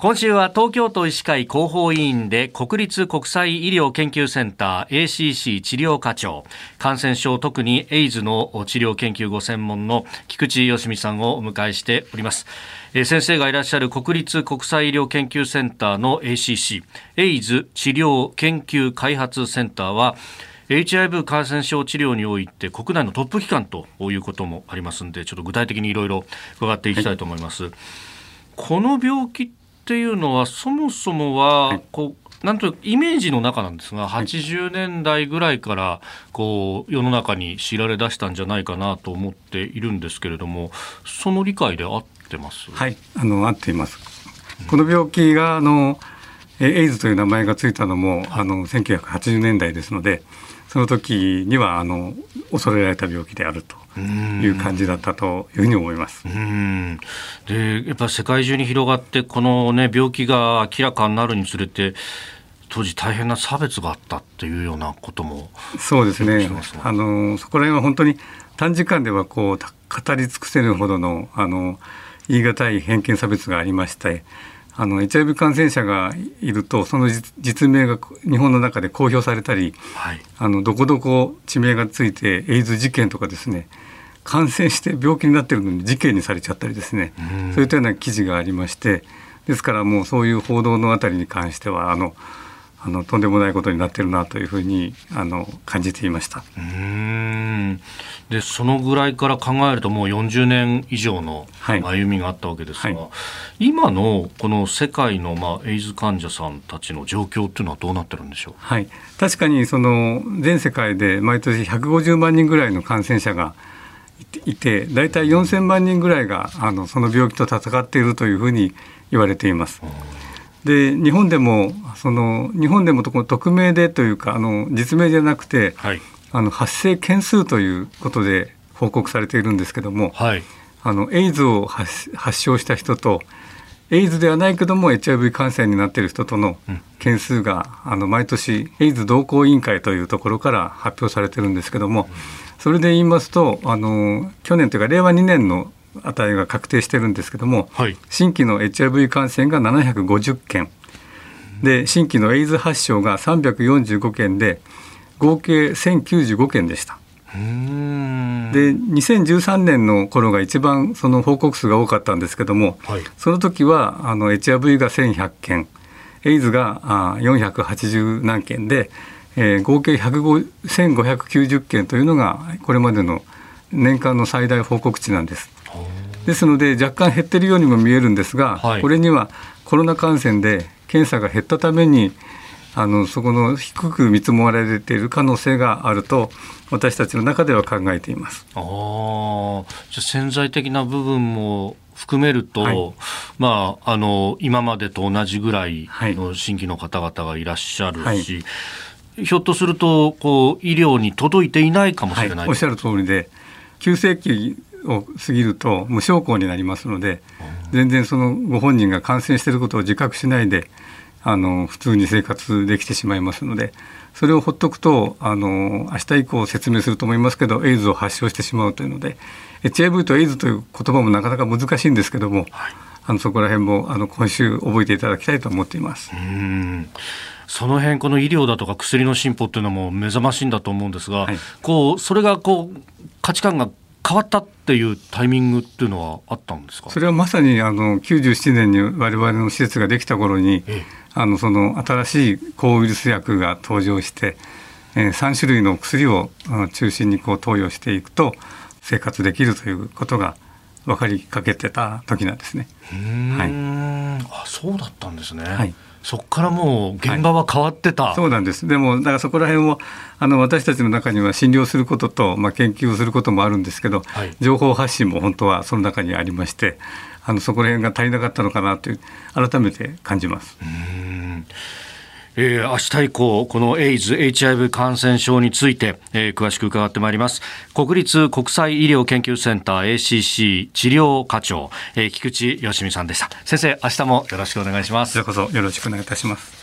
今週は東京都医師会広報委員で国立国際医療研究センター ACC 治療課長。感染症特にエイズの治療研究ご専門の菊池義美さんをお迎えしております。先生がいらっしゃる国立国際医療研究センターの ACC エイズ治療研究開発センターは HIV 感染症治療において国内のトップ機関ということもありますのでちょっと具体的にいろいろ伺っていきたいと思います、はい、この病気っていうのはそもそもはこう、なんというイメージの中なんですが、80年代ぐらいからこう世の中に知られ出したんじゃないかなと思っているんですけれども、その理解で合ってます？はい、あの合っています。この病気があのエイズという名前がついたのもあの1980年代ですので、その時にはあの恐れられた病気であるという感じだったというふうに思います。でやっぱ世界中に広がってこの、ね、病気が明らかになるにつれて当時大変な差別があったっていうようなこともそうですね。あのそこら辺は本当に短時間ではこう語り尽くせるほどのあの言い難い偏見差別がありましてあの HIV 感染者がいるとその実名が日本の中で公表されたり、はい、あのどこどこ地名がついてエイズ事件とかですね感染して病気になってるのに事件にされちゃったりですね、そういったような記事がありましてですからもうそういう報道のあたりに関してはあのあのとんでもないことになってるなというふうにあの感じていました。うん。でそのぐらいから考えるともう40年以上の歩みがあったわけですが、はい。はい、今のこの世界の、まあ、エイズ患者さんたちの状況っていうのはどうなってるんでしょう、はい、確かにその全世界で毎年150万人ぐらいの感染者がいて大体4000万人ぐらいがあのその病気と闘っているというふうに言われています。で日本でもその日本でも匿名でというかあの実名じゃなくて、はい、あの発生件数ということで報告されているんですけども、はい、あのエイズを発症した人とエイズではないけども HIV 感染になっている人との件数が、うん、あの毎年エイズ同行委員会というところから発表されてるんですけども、それで言いますとあの去年というか令和2年の値が確定してるんですけども、はい、新規の HIV 感染が750件。で新規のエイズ発症が345件で合計1095件でした。で2013年の頃が一番その報告数が多かったんですけども、はい、その時はあの HIV が1100件エイズがあ480何件で、えー、合計1590件というのがこれまでの年間の最大報告値なんです。ですので若干減ってるようにも見えるんですが、はい、これにはコロナ感染で検査が減ったためにあのそこの低く見積もられている可能性があると私たちの中では考えています。あじゃ潜在的な部分も含めると、はい、まあ、あの今までと同じぐらいの新規の方々がいらっしゃるし、はい、ひょっとするとこう医療に届いていないかもしれない、おっしゃる通りで急性期を過ぎると無症候になりますので全然そのご本人が感染していることを自覚しないであの普通に生活できてしまいますのでそれをほっとくとあの明日以降説明すると思いますけどエイズを発症してしまうというので HIV とエイズという言葉もなかなか難しいんですけども、はい、あのそこら辺もあの今週覚えていただきたいと思っています。その辺この医療だとか薬の進歩っていうのも目覚ましいんだと思うんですが、はい、こうそれがこう価値観が変わったっていうタイミングっていうのはあったんですか？それはまさにあの97年に我々の施設ができた頃に、ええ、あのその新しい抗ウイルス薬が登場して、えー、3種類の薬を中心にこう投与していくと生活できるということが分かりかけてた時なんですね。はい、あそうだったんですね。はいそこからもう現場は変わってた、はい、そうなんです。でもだからそこら辺もあの私たちの中には診療することと、まあ、研究をすることもあるんですけど、はい、情報発信も本当はその中にありましてあのそこら辺が足りなかったのかなという改めて感じます。うんえー、明日以降、このエイズ、HIV 感染症について、えー、詳しく伺ってまいります。国立国際医療研究センター ACC 治療課長、えー、菊池よしみさんでした。先生、明日もよろしくお願いします。こちらこそよろしくお願いいたします。